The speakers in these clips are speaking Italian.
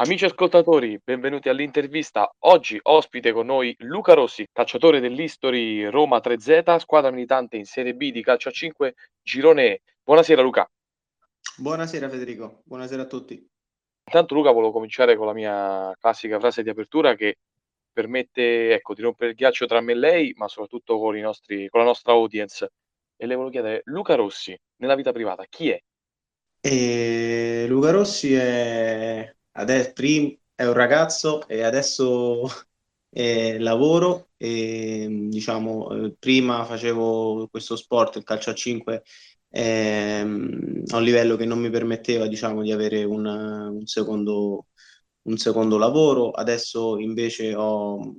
Amici ascoltatori, benvenuti all'intervista. Oggi ospite con noi Luca Rossi, calciatore dell'History Roma 3Z, squadra militante in Serie B di calcio a 5, Girone E. Buonasera Luca. Buonasera Federico, buonasera a tutti. Intanto Luca volevo cominciare con la mia classica frase di apertura che permette ecco, di rompere il ghiaccio tra me e lei, ma soprattutto con, i nostri, con la nostra audience. E le volevo chiedere, Luca Rossi, nella vita privata, chi è? E Luca Rossi è adesso, prim- è un ragazzo e adesso eh, lavoro e diciamo eh, prima facevo questo sport, il calcio a 5 ehm, a un livello che non mi permetteva diciamo di avere un, un secondo, un secondo lavoro, adesso invece ho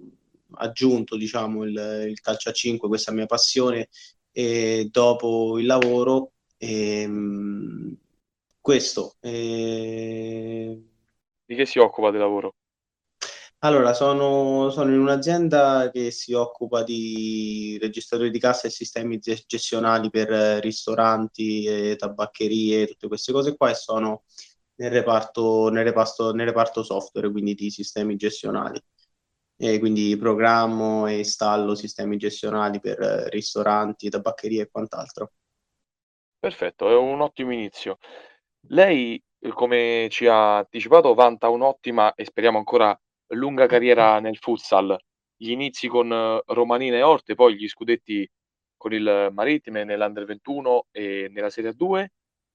aggiunto diciamo il, il calcio a 5, questa mia passione e dopo il lavoro ehm, questo eh, di che si occupa di lavoro? Allora, sono, sono in un'azienda che si occupa di registratori di cassa e sistemi gestionali per ristoranti, e tabaccherie, tutte queste cose qua e sono nel reparto, nel reparto, nel reparto software, quindi di sistemi gestionali. E quindi programmo e installo sistemi gestionali per ristoranti, tabaccherie e quant'altro. Perfetto, è un ottimo inizio. Lei come ci ha anticipato, vanta un'ottima e speriamo ancora lunga carriera nel futsal. Gli inizi con eh, Romanina e Orte, poi gli scudetti con il Marittime nell'Under 21 e nella Serie 2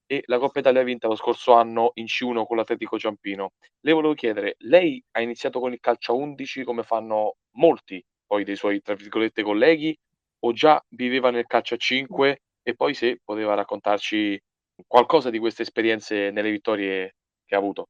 e la Coppa Italia vinta lo scorso anno in C1 con l'Atletico Ciampino. Le volevo chiedere, lei ha iniziato con il calcio a 11 come fanno molti poi dei suoi, tra virgolette, colleghi o già viveva nel calcio a 5 e poi se poteva raccontarci qualcosa di queste esperienze nelle vittorie che ha avuto?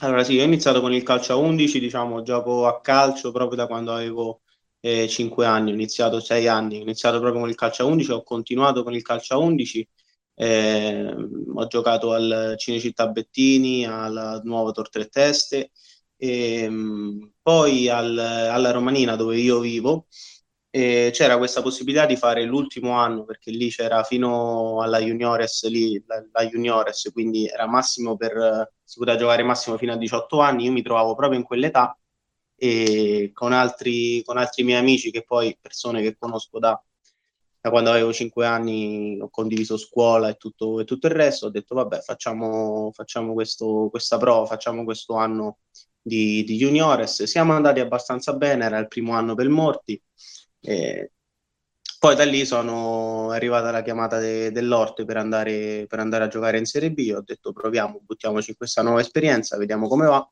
Allora sì, ho iniziato con il calcio a 11, diciamo, gioco a calcio proprio da quando avevo eh, 5 anni, ho iniziato 6 anni, ho iniziato proprio con il calcio a 11, ho continuato con il calcio a 11, eh, ho giocato al Cinecittà Bettini, alla Nuova Tor Tre Teste, e, ehm, poi al, alla Romanina dove io vivo, e c'era questa possibilità di fare l'ultimo anno perché lì c'era fino alla juniores, lì, la, la juniores quindi era massimo per, si poteva giocare massimo fino a 18 anni, io mi trovavo proprio in quell'età e con altri, con altri miei amici che poi persone che conosco da, da quando avevo 5 anni ho condiviso scuola e tutto, e tutto il resto, ho detto vabbè facciamo, facciamo questo, questa prova, facciamo questo anno di, di juniores, siamo andati abbastanza bene, era il primo anno per Morti e poi da lì sono arrivata la chiamata de, dell'Orte per andare, per andare a giocare in Serie B. Ho detto proviamo, buttiamoci in questa nuova esperienza, vediamo come va.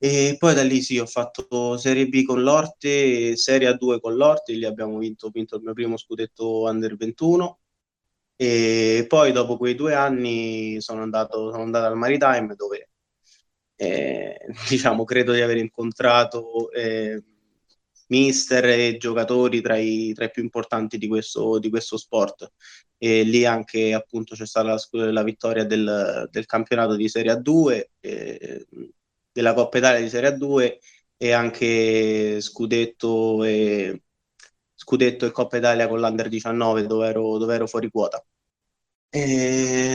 E poi da lì sì, ho fatto Serie B con l'Orte, Serie A2 con l'Orte, lì abbiamo vinto, vinto il mio primo scudetto Under 21. E poi dopo quei due anni sono andato, sono andato al Maritime dove eh, diciamo credo di aver incontrato eh, mister e giocatori tra i, tra i più importanti di questo, di questo, sport. E lì anche appunto c'è stata la, la vittoria del, del, campionato di Serie A2, eh, della Coppa Italia di Serie A2 e anche scudetto e, scudetto e Coppa Italia con l'Under 19 dove ero, dove ero fuori quota. E,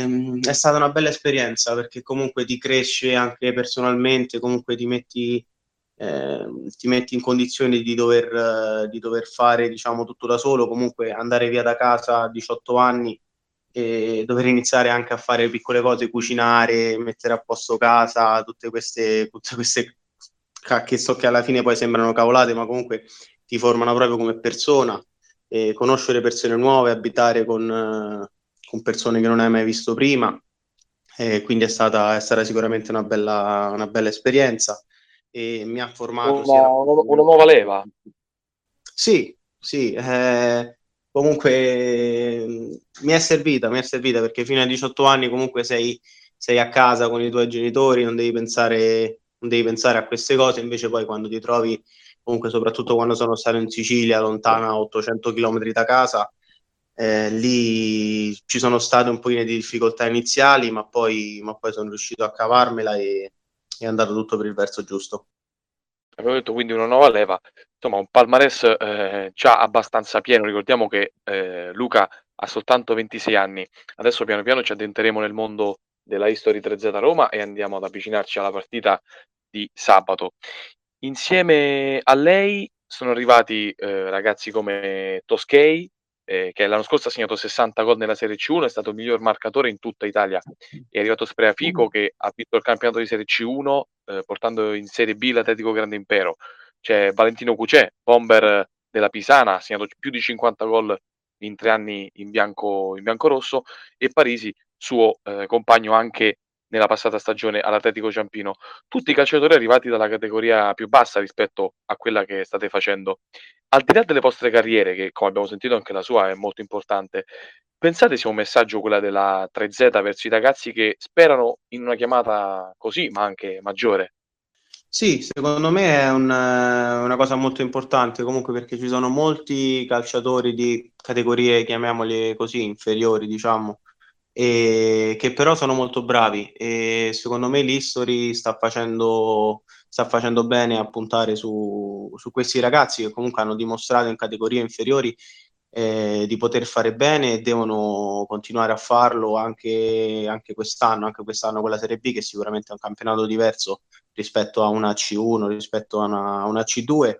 ehm, è stata una bella esperienza perché comunque ti cresce anche personalmente, comunque ti metti eh, ti metti in condizioni di dover, di dover fare diciamo, tutto da solo, comunque andare via da casa a 18 anni e dover iniziare anche a fare piccole cose, cucinare, mettere a posto casa, tutte queste, tutte queste che so che alla fine poi sembrano cavolate, ma comunque ti formano proprio come persona, e conoscere persone nuove, abitare con, con persone che non hai mai visto prima, e quindi è stata, è stata sicuramente una bella, una bella esperienza e mi ha formato... Una, sia... una nuova leva. Sì, sì, eh, comunque mi è servita, mi è servita perché fino ai 18 anni comunque sei, sei a casa con i tuoi genitori, non devi, pensare, non devi pensare a queste cose, invece poi quando ti trovi, comunque soprattutto quando sono stato in Sicilia, lontana a 800 km da casa, eh, lì ci sono state un pochino di difficoltà iniziali, ma poi, ma poi sono riuscito a cavarmela e, è andato tutto per il verso giusto. Abbiamo detto quindi una nuova leva, insomma un palmarès eh, già abbastanza pieno, ricordiamo che eh, Luca ha soltanto 26 anni, adesso piano piano ci addentreremo nel mondo della History 3Z Roma e andiamo ad avvicinarci alla partita di sabato. Insieme a lei sono arrivati eh, ragazzi come Toskei, eh, che l'anno scorso ha segnato 60 gol nella Serie C1, è stato il miglior marcatore in tutta Italia. È arrivato Spreafico che ha vinto il campionato di Serie C1 eh, portando in Serie B l'Atletico Grande Impero. C'è Valentino Cucè, bomber della Pisana, ha segnato più di 50 gol in tre anni in bianco, in bianco rosso e Parisi, suo eh, compagno anche nella passata stagione all'Atletico Ciampino. Tutti calciatori arrivati dalla categoria più bassa rispetto a quella che state facendo. Al di là delle vostre carriere, che come abbiamo sentito anche la sua è molto importante, pensate sia un messaggio quella della 3Z verso i ragazzi che sperano in una chiamata così, ma anche maggiore? Sì, secondo me è un, una cosa molto importante comunque perché ci sono molti calciatori di categorie, chiamiamole così, inferiori, diciamo, e che però sono molto bravi. E secondo me l'History sta facendo, sta facendo bene a puntare su, su questi ragazzi che comunque hanno dimostrato in categorie inferiori eh, di poter fare bene e devono continuare a farlo anche, anche, quest'anno, anche quest'anno con la Serie B che sicuramente è un campionato diverso rispetto a una C1, rispetto a una, una C2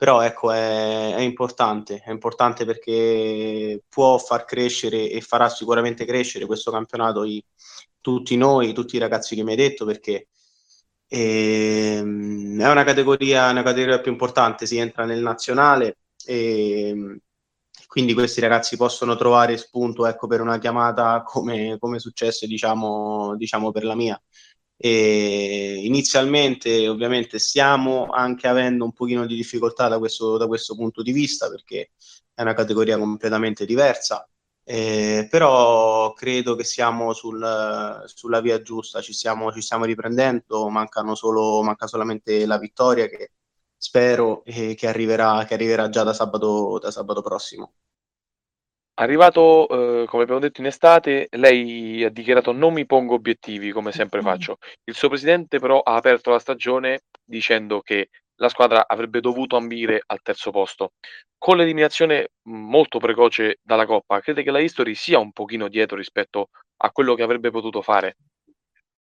però ecco è, è, importante, è importante perché può far crescere e farà sicuramente crescere questo campionato i, tutti noi, tutti i ragazzi che mi hai detto, perché ehm, è una categoria, una categoria più importante, si entra nel nazionale e quindi questi ragazzi possono trovare spunto ecco, per una chiamata come, come è successo diciamo, diciamo per la mia. E inizialmente ovviamente stiamo anche avendo un pochino di difficoltà da questo, da questo punto di vista perché è una categoria completamente diversa, eh, però credo che siamo sul, sulla via giusta, ci stiamo, ci stiamo riprendendo, solo, manca solamente la vittoria che spero eh, che, arriverà, che arriverà già da sabato, da sabato prossimo. Arrivato, ehm, come abbiamo detto in estate, lei ha dichiarato: "Non mi pongo obiettivi come sempre faccio". Il suo presidente però ha aperto la stagione dicendo che la squadra avrebbe dovuto ambire al terzo posto. Con l'eliminazione molto precoce dalla Coppa, crede che la History sia un pochino dietro rispetto a quello che avrebbe potuto fare?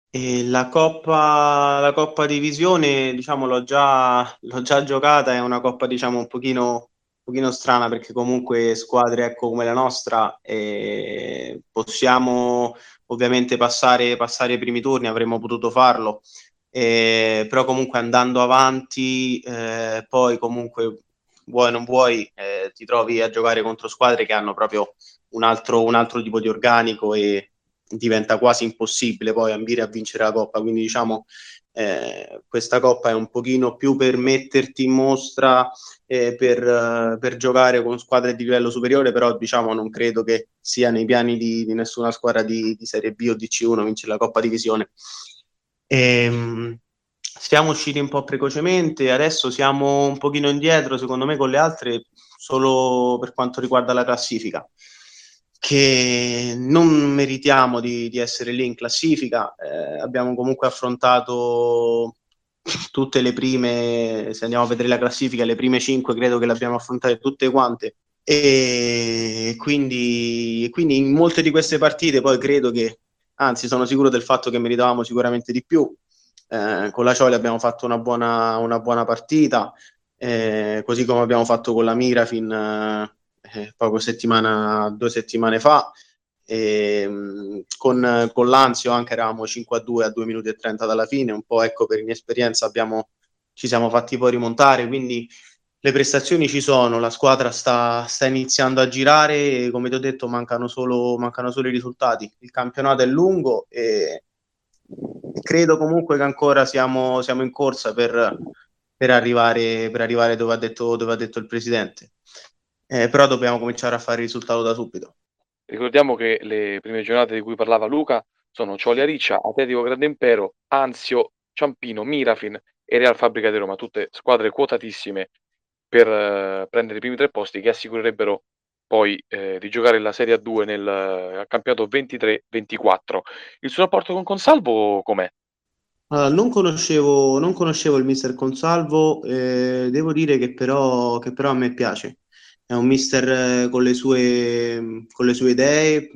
E la Coppa, la Coppa Divisione, diciamo, l'ho già, l'ho già giocata, è una Coppa, diciamo, un pochino pochino strana perché comunque squadre ecco, come la nostra eh, possiamo ovviamente passare, passare i primi turni, avremmo potuto farlo, eh, però comunque andando avanti eh, poi comunque vuoi o non vuoi eh, ti trovi a giocare contro squadre che hanno proprio un altro, un altro tipo di organico e diventa quasi impossibile poi ambire a vincere la Coppa, quindi diciamo eh, questa coppa è un pochino più per metterti in mostra eh, per, uh, per, giocare con squadre di livello superiore, però diciamo non credo che sia nei piani di, di nessuna squadra di, di, Serie B o di C1 vincere la Coppa Divisione. E, um, siamo usciti un po' precocemente, adesso siamo un pochino indietro secondo me con le altre solo per quanto riguarda la classifica che non meritiamo di, di, essere lì in classifica. Eh, abbiamo comunque affrontato tutte le prime, se andiamo a vedere la classifica, le prime cinque credo che le abbiamo affrontate tutte quante. E quindi, quindi in molte di queste partite poi credo che, anzi sono sicuro del fatto che meritavamo sicuramente di più. Eh, con la Cioli abbiamo fatto una buona, una buona partita, eh, così come abbiamo fatto con la Mirafin eh, eh, poco settimana, due settimane fa. E, ehm, con, con l'Anzio anche eravamo 5 a 2 a 2 minuti e 30 dalla fine, un po' ecco per inesperienza abbiamo, ci siamo fatti poi rimontare, quindi le prestazioni ci sono, la squadra sta, sta iniziando a girare e come ti ho detto mancano solo, mancano solo i risultati. Il campionato è lungo e credo comunque che ancora siamo, siamo in corsa per, per, arrivare, per arrivare dove ha detto, dove ha detto il presidente eh, però dobbiamo cominciare a fare il risultato da subito. Ricordiamo che le prime giornate di cui parlava Luca sono Ciolia Riccia, Atletico Grande Impero, Anzio, Ciampino, Mirafin e Real Fabbrica di Roma, tutte squadre quotatissime per uh, prendere i primi tre posti che assicurerebbero poi eh, di giocare la Serie A2 nel uh, campionato 23-24. Il suo rapporto con Consalvo com'è? Allora, non conoscevo, non conoscevo il mister Consalvo, eh, devo dire che però, che però a me piace è un mister eh, con le sue, con le sue idee,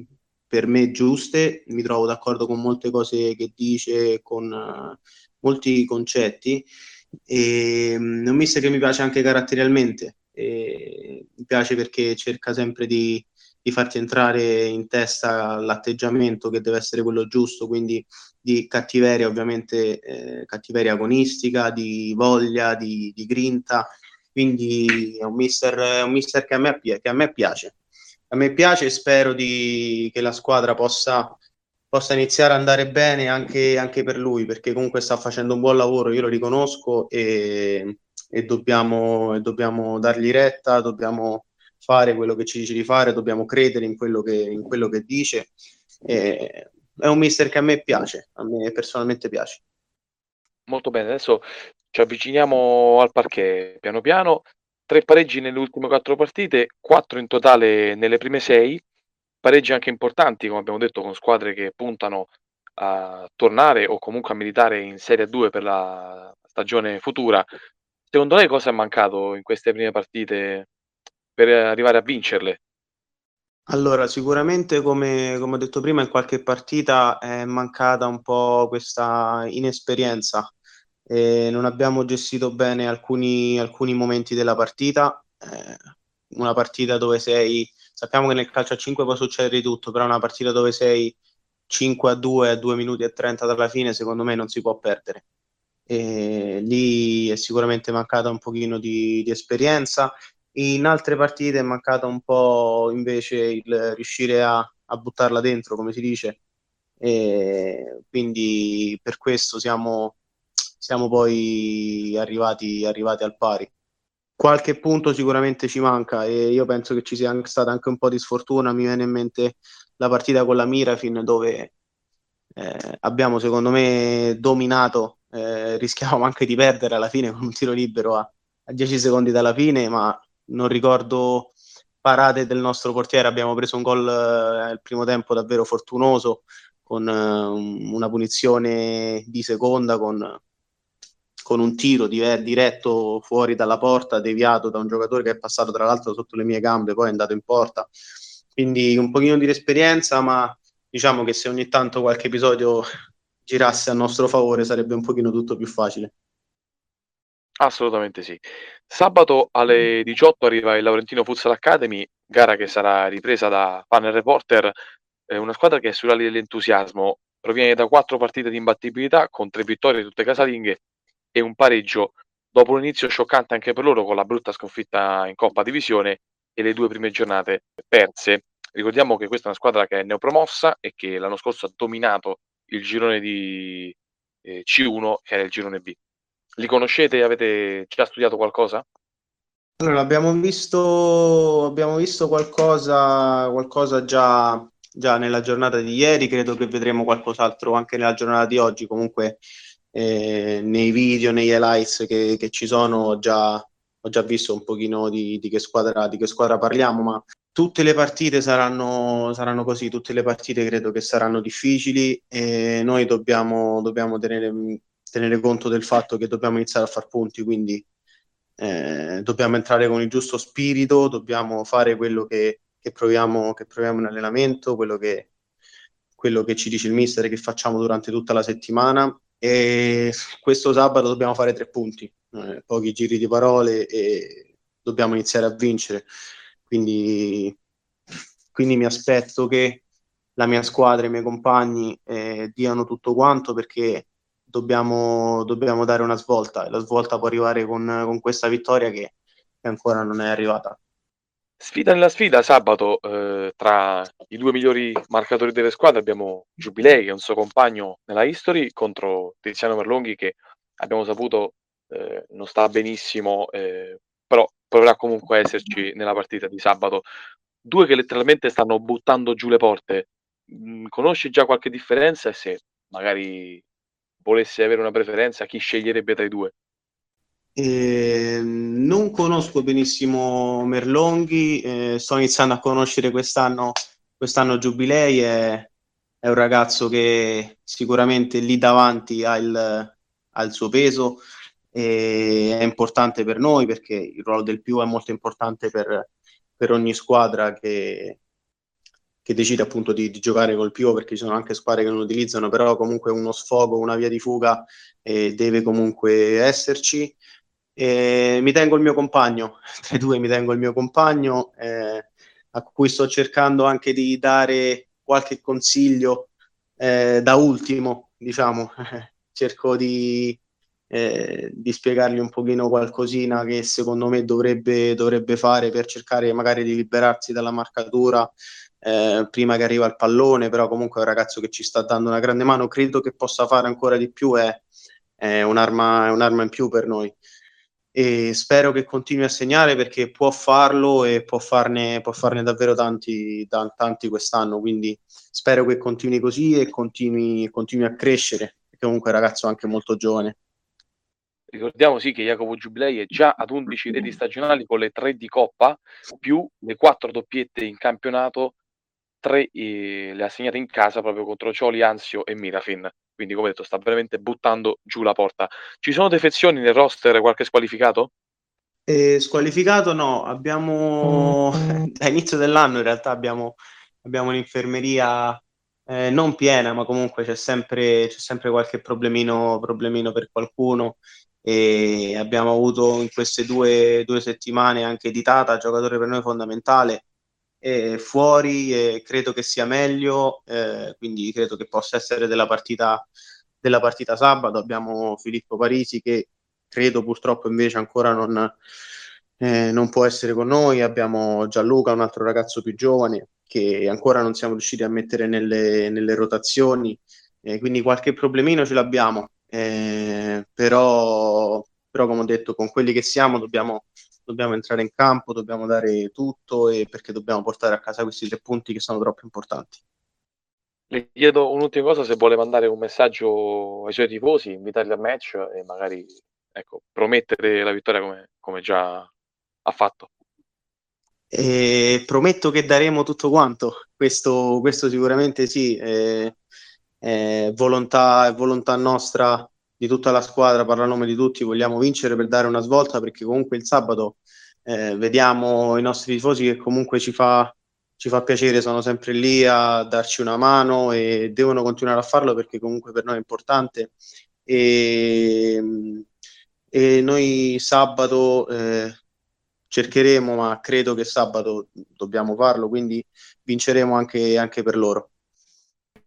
per me giuste, mi trovo d'accordo con molte cose che dice, con uh, molti concetti, e um, un mister che mi piace anche caratterialmente, e mi piace perché cerca sempre di, di farti entrare in testa l'atteggiamento che deve essere quello giusto, quindi di cattiveria ovviamente, eh, cattiveria agonistica, di voglia, di, di grinta, quindi è un mister, è un mister che, a me, che a me piace. A me piace e spero di, che la squadra possa, possa iniziare ad andare bene anche, anche, per lui, perché comunque sta facendo un buon lavoro, io lo riconosco e, e dobbiamo, e dobbiamo dargli retta, dobbiamo fare quello che ci dice di fare, dobbiamo credere in quello che, in quello che dice. E è un mister che a me piace, a me personalmente piace. Molto bene, adesso ci avviciniamo al parquet piano piano. Tre pareggi nelle ultime quattro partite, quattro in totale nelle prime sei, pareggi anche importanti, come abbiamo detto, con squadre che puntano a tornare o comunque a militare in Serie 2 per la stagione futura. Secondo lei cosa è mancato in queste prime partite per arrivare a vincerle? Allora, sicuramente come, come ho detto prima, in qualche partita è mancata un po' questa inesperienza. E non abbiamo gestito bene alcuni, alcuni momenti della partita. Eh, una partita dove sei, sappiamo che nel calcio a 5 può succedere di tutto, però una partita dove sei 5 a 2 a 2 minuti e 30 dalla fine, secondo me non si può perdere. E lì è sicuramente mancata un pochino di, di esperienza in altre partite è mancato un po' invece il riuscire a, a buttarla dentro, come si dice, e quindi per questo siamo, siamo poi arrivati, arrivati al pari. Qualche punto sicuramente ci manca e io penso che ci sia stata anche un po' di sfortuna. Mi viene in mente la partita con la Mirafin dove eh, abbiamo secondo me dominato, eh, rischiavamo anche di perdere alla fine con un tiro libero a, a 10 secondi dalla fine, ma non ricordo parate del nostro portiere, abbiamo preso un gol eh, al primo tempo davvero fortunoso con eh, una punizione di seconda con, con un tiro di, diretto fuori dalla porta, deviato da un giocatore che è passato tra l'altro sotto le mie gambe, poi è andato in porta. Quindi un pochino di esperienza, ma diciamo che se ogni tanto qualche episodio girasse a nostro favore sarebbe un pochino tutto più facile. Assolutamente sì. Sabato alle 18 arriva il Laurentino Futsal Academy, gara che sarà ripresa da Panel Reporter, eh, una squadra che è sulla linea dell'entusiasmo, proviene da quattro partite di imbattibilità con tre vittorie tutte casalinghe e un pareggio dopo un inizio scioccante anche per loro con la brutta sconfitta in Coppa Divisione e le due prime giornate perse. Ricordiamo che questa è una squadra che è neopromossa e che l'anno scorso ha dominato il girone di eh, C1 che era il girone B. Li conoscete? Avete già studiato qualcosa? Allora, abbiamo visto, abbiamo visto qualcosa, qualcosa già, già nella giornata di ieri, credo che vedremo qualcos'altro anche nella giornata di oggi, comunque eh, nei video, negli highlights che, che ci sono già, ho già, visto un pochino di, di, che squadra, di che squadra parliamo, ma tutte le partite saranno, saranno così, tutte le partite credo che saranno difficili e noi dobbiamo, dobbiamo tenere tenere conto del fatto che dobbiamo iniziare a far punti, quindi eh, dobbiamo entrare con il giusto spirito, dobbiamo fare quello che, che, proviamo, che proviamo in allenamento, quello che, quello che ci dice il mister che facciamo durante tutta la settimana e questo sabato dobbiamo fare tre punti, eh, pochi giri di parole e dobbiamo iniziare a vincere. Quindi, quindi mi aspetto che la mia squadra e i miei compagni eh, diano tutto quanto perché dobbiamo, dobbiamo dare una svolta e la svolta può arrivare con, con questa vittoria che, che, ancora non è arrivata. Sfida nella sfida, sabato eh, tra i due migliori marcatori delle squadre abbiamo Giubilei che è un suo compagno nella History contro Tiziano Merlonghi che abbiamo saputo eh, non sta benissimo, eh, però proverà comunque a esserci nella partita di sabato. Due che letteralmente stanno buttando giù le porte. Mm, conosci già qualche differenza e se magari volesse avere una preferenza, chi sceglierebbe tra i due? Eh, non conosco benissimo Merlonghi, eh, sto iniziando a conoscere quest'anno, quest'anno Giubilei, è, è, un ragazzo che sicuramente lì davanti ha il, ha il suo peso è importante per noi perché il ruolo del più è molto importante per, per ogni squadra che, che decide appunto di, di, giocare col più perché ci sono anche squadre che non utilizzano, però comunque uno sfogo, una via di fuga eh, deve comunque esserci. E mi tengo il mio compagno, tra i due mi tengo il mio compagno, eh, a cui sto cercando anche di dare qualche consiglio eh, da ultimo, diciamo, cerco di, eh, di spiegargli un pochino qualcosina che secondo me dovrebbe, dovrebbe fare per cercare magari di liberarsi dalla marcatura eh, prima che arriva il pallone, però comunque è un ragazzo che ci sta dando una grande mano, credo che possa fare ancora di più, è, è, un'arma, è un'arma in più per noi. E spero che continui a segnare perché può farlo e può farne, può farne davvero tanti, tanti quest'anno. Quindi spero che continui così e continui, continui a crescere, perché comunque è un ragazzo anche molto giovane. Ricordiamo sì che Jacopo Giubilei è già ad 11 reti stagionali con le 3 di Coppa, più le 4 doppiette in campionato 3 eh, le ha segnate in casa proprio contro Cioli, Anzio e Mirafin. Quindi, come detto, sta veramente buttando giù la porta. Ci sono defezioni nel roster, qualche squalificato? Eh, squalificato no, abbiamo a inizio dell'anno in realtà abbiamo, abbiamo un'infermeria eh, non piena, ma comunque c'è sempre, c'è sempre qualche problemino, problemino per qualcuno e abbiamo avuto in queste due, due settimane anche di Tata, giocatore per noi fondamentale, eh, fuori e credo che sia meglio, eh, quindi credo che possa essere della partita, della partita sabato. Abbiamo Filippo Parisi che credo purtroppo invece ancora non, eh, non può essere con noi. Abbiamo Gianluca, un altro ragazzo più giovane che ancora non siamo riusciti a mettere nelle, nelle rotazioni, quindi qualche problemino ce l'abbiamo. Eh, però, però, come ho detto, con quelli che siamo dobbiamo dobbiamo entrare in campo, dobbiamo dare tutto e perché dobbiamo portare a casa questi tre punti che sono troppo importanti. Le chiedo un'ultima cosa, se vuole mandare un messaggio ai suoi tifosi, invitarli al match e magari ecco, promettere la vittoria come, come già ha fatto. E prometto che daremo tutto quanto, questo, questo sicuramente sì, è, è, volontà, è volontà nostra di tutta la squadra, parla a nome di tutti, vogliamo vincere per dare una svolta perché comunque il sabato eh, vediamo i nostri tifosi che comunque ci fa, ci fa piacere, sono sempre lì a darci una mano e devono continuare a farlo perché comunque per noi è importante e, e noi sabato eh, cercheremo, ma credo che sabato dobbiamo farlo, quindi vinceremo anche, anche per loro.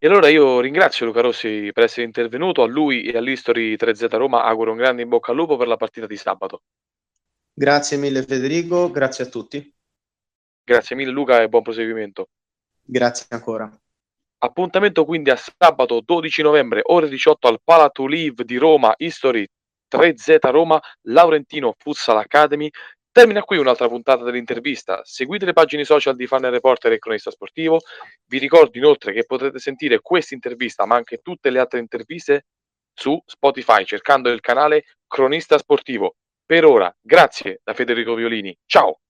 E allora io ringrazio Luca Rossi per essere intervenuto, a lui e all'History 3Z Roma auguro un grande in bocca al lupo per la partita di sabato. Grazie mille Federico, grazie a tutti. Grazie mille Luca e buon proseguimento. Grazie ancora. Appuntamento quindi a sabato 12 novembre, ore 18 al Palato Live di Roma, History 3Z Roma, Laurentino Futsal Academy, Termina qui un'altra puntata dell'intervista. Seguite le pagine social di Fan Reporter e Cronista Sportivo. Vi ricordo inoltre che potrete sentire questa intervista, ma anche tutte le altre interviste su Spotify cercando il canale Cronista Sportivo. Per ora, grazie da Federico Violini. Ciao!